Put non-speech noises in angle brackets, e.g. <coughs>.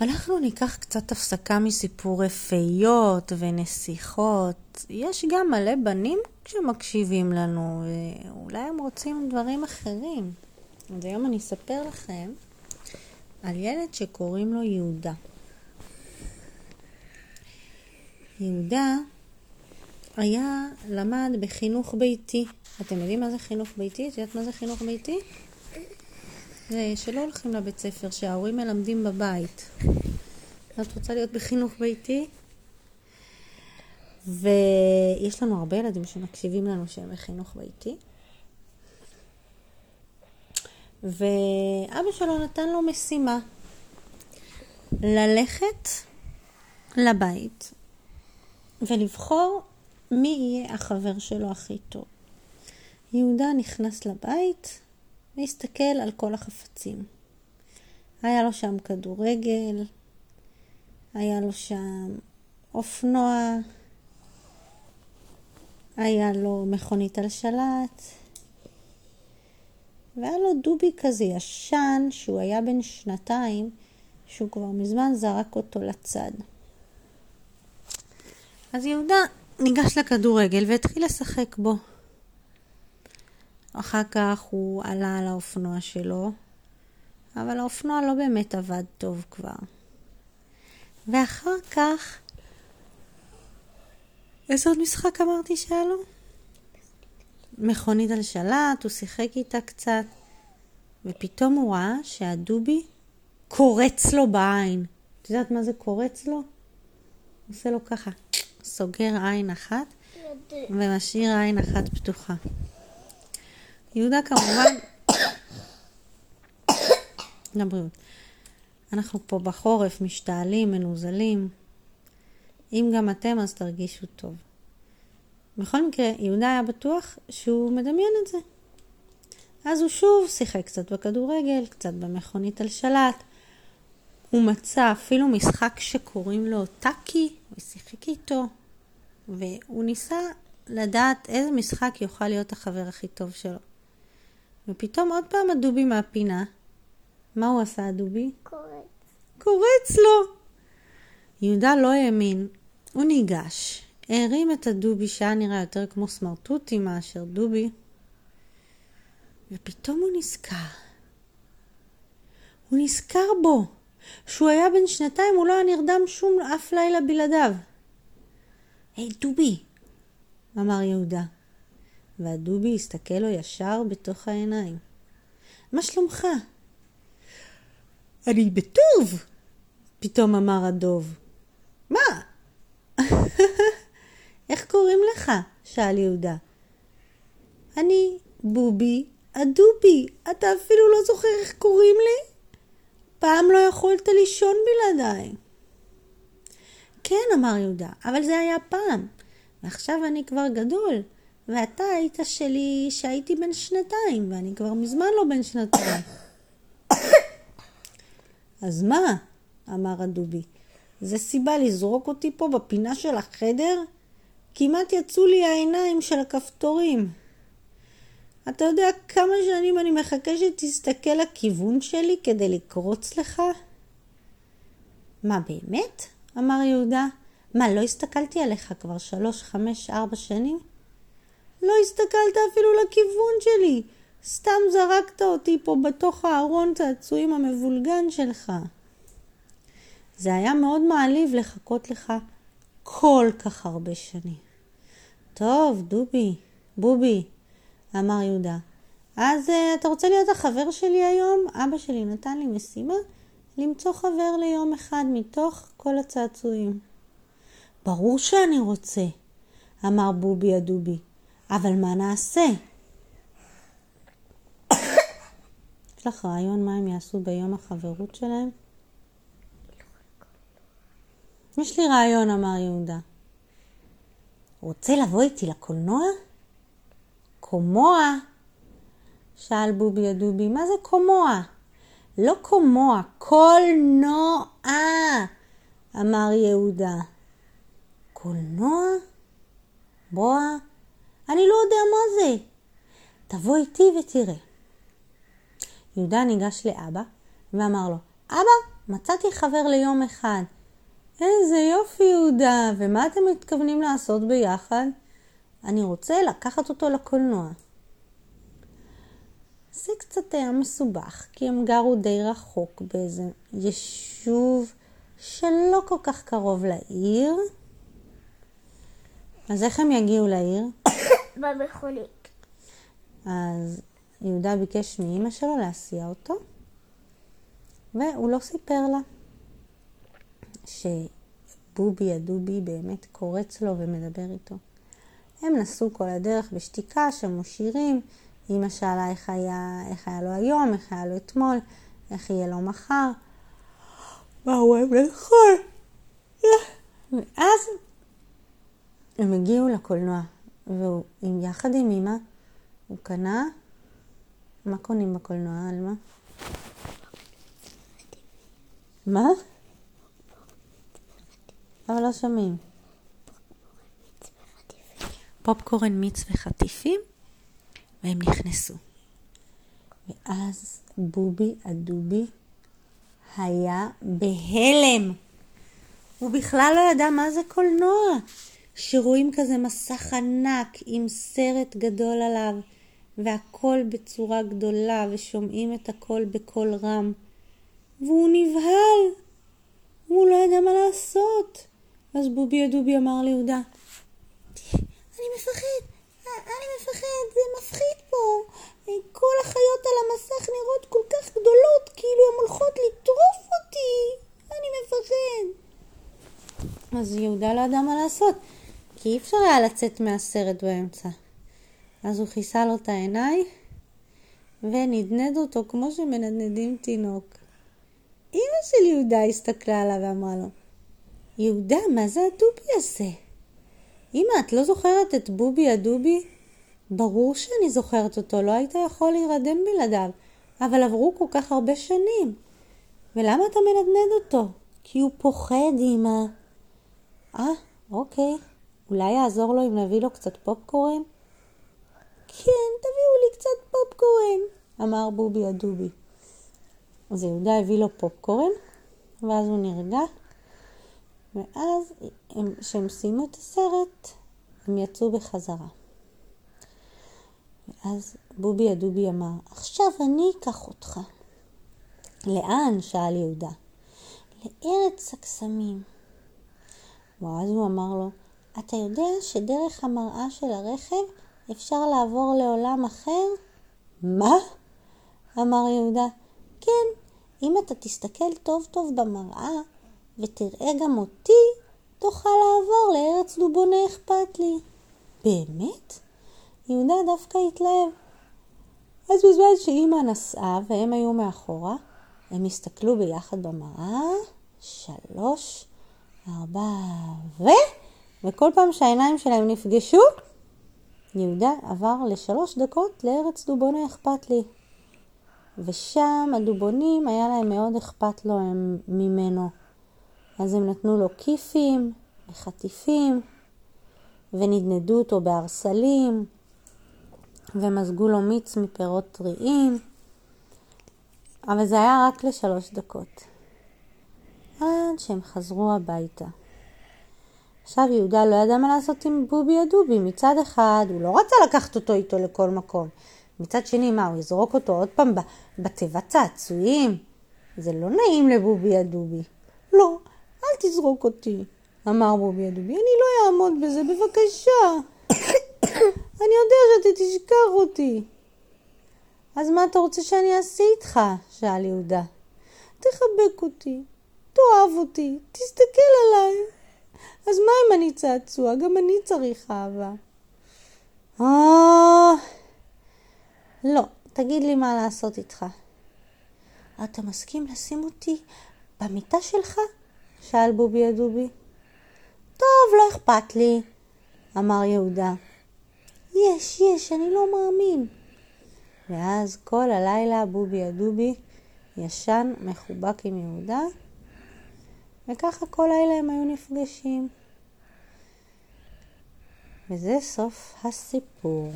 אנחנו ניקח קצת הפסקה מסיפורי פיות ונסיכות. יש גם מלא בנים שמקשיבים לנו, ואולי הם רוצים דברים אחרים. אז היום אני אספר לכם על ילד שקוראים לו יהודה. יהודה היה, למד בחינוך ביתי. אתם יודעים מה זה חינוך ביתי? את יודעת מה זה חינוך ביתי? זה שלא הולכים לבית ספר, שההורים מלמדים בבית. את רוצה להיות בחינוך ביתי? ויש לנו הרבה ילדים שמקשיבים לנו שהם בחינוך ביתי. ואבא שלו נתן לו משימה, ללכת לבית ולבחור מי יהיה החבר שלו הכי טוב. יהודה נכנס לבית והסתכל על כל החפצים. היה לו שם כדורגל, היה לו שם אופנוע, היה לו מכונית על שלט, והיה לו דובי כזה ישן, שהוא היה בן שנתיים, שהוא כבר מזמן זרק אותו לצד. אז יהודה ניגש לכדורגל והתחיל לשחק בו. אחר כך הוא עלה על האופנוע שלו, אבל האופנוע לא באמת עבד טוב כבר. ואחר כך, איזה עוד משחק אמרתי שהיה לו? מכונית על שלט, הוא שיחק איתה קצת, ופתאום הוא ראה שהדובי קורץ לו בעין. את יודעת מה זה קורץ לו? עושה לו ככה, סוגר עין אחת ומשאיר עין אחת פתוחה. יהודה כמובן, לבריאות. אנחנו פה בחורף משתעלים, מנוזלים. אם גם אתם אז תרגישו טוב. בכל מקרה, יהודה היה בטוח שהוא מדמיין את זה. אז הוא שוב שיחק קצת בכדורגל, קצת במכונית על שלט. הוא מצא אפילו משחק שקוראים לו טאקי, ושיחק איתו, והוא ניסה לדעת איזה משחק יוכל להיות החבר הכי טוב שלו. ופתאום עוד פעם הדובי מהפינה. מה הוא עשה הדובי? קורץ. קורץ לו! יהודה לא האמין. הוא ניגש, הרים את הדובי שהיה נראה יותר כמו סמרטוטי מאשר דובי, ופתאום הוא נזכר. הוא נזכר בו. שהוא היה בן שנתיים הוא לא היה נרדם שום אף לילה בלעדיו. היי hey, דובי, אמר יהודה. והדובי הסתכל לו ישר בתוך העיניים. מה שלומך? אני בטוב! פתאום אמר הדוב. מה? <laughs> איך קוראים לך? שאל יהודה. אני בובי הדובי. אתה אפילו לא זוכר איך קוראים לי? פעם לא יכולת לישון בלעדיי. כן, אמר יהודה, אבל זה היה פעם. ועכשיו אני כבר גדול, ואתה היית שלי שהייתי בן שנתיים, ואני כבר מזמן לא בן שנתיים. אז מה? אמר הדובי. זה סיבה לזרוק אותי פה בפינה של החדר? כמעט יצאו לי העיניים של הכפתורים. אתה יודע כמה שנים אני מחכה שתסתכל לכיוון שלי כדי לקרוץ לך? מה באמת? אמר יהודה. מה, לא הסתכלתי עליך כבר שלוש, חמש, ארבע שנים? לא הסתכלת אפילו לכיוון שלי. סתם זרקת אותי פה בתוך הארון צעצועים המבולגן שלך. זה היה מאוד מעליב לחכות לך כל כך הרבה שנים. טוב, דובי, בובי, אמר יהודה. אז uh, אתה רוצה להיות החבר שלי היום? אבא שלי נתן לי משימה למצוא חבר ליום אחד מתוך כל הצעצועים. ברור שאני רוצה, אמר בובי הדובי, אבל מה נעשה? יש לך רעיון מה הם יעשו ביום החברות שלהם? יש לי רעיון, אמר יהודה. רוצה לבוא איתי לקולנוע? קומוע? שאל בובי הדובי, מה זה קומוע? לא קומוע, קולנוע, אמר יהודה. קולנוע? בוא, אני לא יודע מה זה. תבוא איתי ותראה. יהודה ניגש לאבא ואמר לו, אבא, מצאתי חבר ליום אחד. איזה יופי, יהודה, ומה אתם מתכוונים לעשות ביחד? אני רוצה לקחת אותו לקולנוע. זה קצת היה מסובך, כי הם גרו די רחוק באיזה יישוב שלא כל כך קרוב לעיר. אז איך הם יגיעו לעיר? במכונית. אז יהודה ביקש מאימא שלו להסיע אותו, והוא לא סיפר לה שבובי הדובי באמת קורץ לו ומדבר איתו. הם נסעו כל הדרך בשתיקה, שמעו שירים, אמא שאלה איך היה, איך היה לו היום, איך היה לו אתמול, איך יהיה לו מחר, מה הוא אוהב לאכול. ואז הם הגיעו לקולנוע, והוא יחד עם אמא, הוא קנה, מה קונים בקולנוע, עלמה? מה? אבל לא שומעים. פופקורן מיץ וחטיפים, והם נכנסו. ואז בובי הדובי היה בהלם. הוא בכלל לא ידע מה זה קולנוע. שרואים כזה מסך ענק עם סרט גדול עליו, והכל בצורה גדולה, ושומעים את הכל בקול רם. והוא נבהל. הוא לא ידע מה לעשות. אז בובי הדובי אמר ליהודה, אני מפחד, אני מפחד, זה מפחיד פה. כל החיות על המסך נראות כל כך גדולות, כאילו הן הולכות לטרוף אותי. אני מפחד. אז יהודה לא ידע מה לעשות, כי אי אפשר היה לצאת מהסרט באמצע. אז הוא כיסה לו את העיניים ונדנד אותו כמו שמנדנדים תינוק. אמא של יהודה הסתכלה עליו ואמרה לו, יהודה, מה זה הדובי הזה? אמא, את לא זוכרת את בובי הדובי? ברור שאני זוכרת אותו, לא היית יכול להירדם בלעדיו, אבל עברו כל כך הרבה שנים. ולמה אתה מנדנד אותו? כי הוא פוחד, אמא. אה, אוקיי. אולי יעזור לו אם נביא לו קצת פופקורן? כן, תביאו לי קצת פופקורן, אמר בובי הדובי. אז יהודה הביא לו פופקורן, ואז הוא נרגע, ואז כשהם סיימו את הסרט, הם יצאו בחזרה. ואז בובי הדובי אמר, עכשיו אני אקח אותך. לאן? שאל יהודה. לארץ הקסמים. ואז הוא אמר לו, אתה יודע שדרך המראה של הרכב אפשר לעבור לעולם אחר? מה? אמר יהודה. כן, אם אתה תסתכל טוב טוב במראה ותראה גם אותי, תוכל לעבור לארץ דובוני אכפת לי. באמת? יהודה דווקא התלהב. אז בזמן שאימא נסעה והם היו מאחורה, הם הסתכלו ביחד במראה, שלוש, ארבע, ו... וכל פעם שהעיניים שלהם נפגשו, יהודה עבר לשלוש דקות לארץ דובוני אכפת לי. ושם הדובונים, היה להם מאוד אכפת לו ממנו. אז הם נתנו לו כיפים וחטיפים, ונדנדו אותו בערסלים, ומזגו לו מיץ מפירות טריים, אבל זה היה רק לשלוש דקות. עד שהם חזרו הביתה. עכשיו יהודה לא ידע מה לעשות עם בובי הדובי. מצד אחד, הוא לא רצה לקחת אותו איתו לכל מקום. מצד שני, מה, הוא יזרוק אותו עוד פעם בתיבת צעצועים? זה לא נעים לבובי הדובי. לא, אל תזרוק אותי, אמר בובי הדובי. אני לא אעמוד בזה, בבקשה. <coughs> אני יודע שאתה תשכח אותי. אז מה אתה רוצה שאני אעשה איתך? שאל יהודה. תחבק אותי, תאהב אותי, תסתכל עליי. אני צעצוע? גם אני צריך אהבה. אה... לא, תגיד לי מה לעשות איתך. אתה מסכים לשים אותי במיטה שלך? שאל בובי הדובי. טוב, לא אכפת לי, אמר יהודה. יש, יש, אני לא מאמין. ואז כל הלילה בובי הדובי ישן מחובק עם יהודה, וככה כל לילה הם היו נפגשים. this of Hasipur.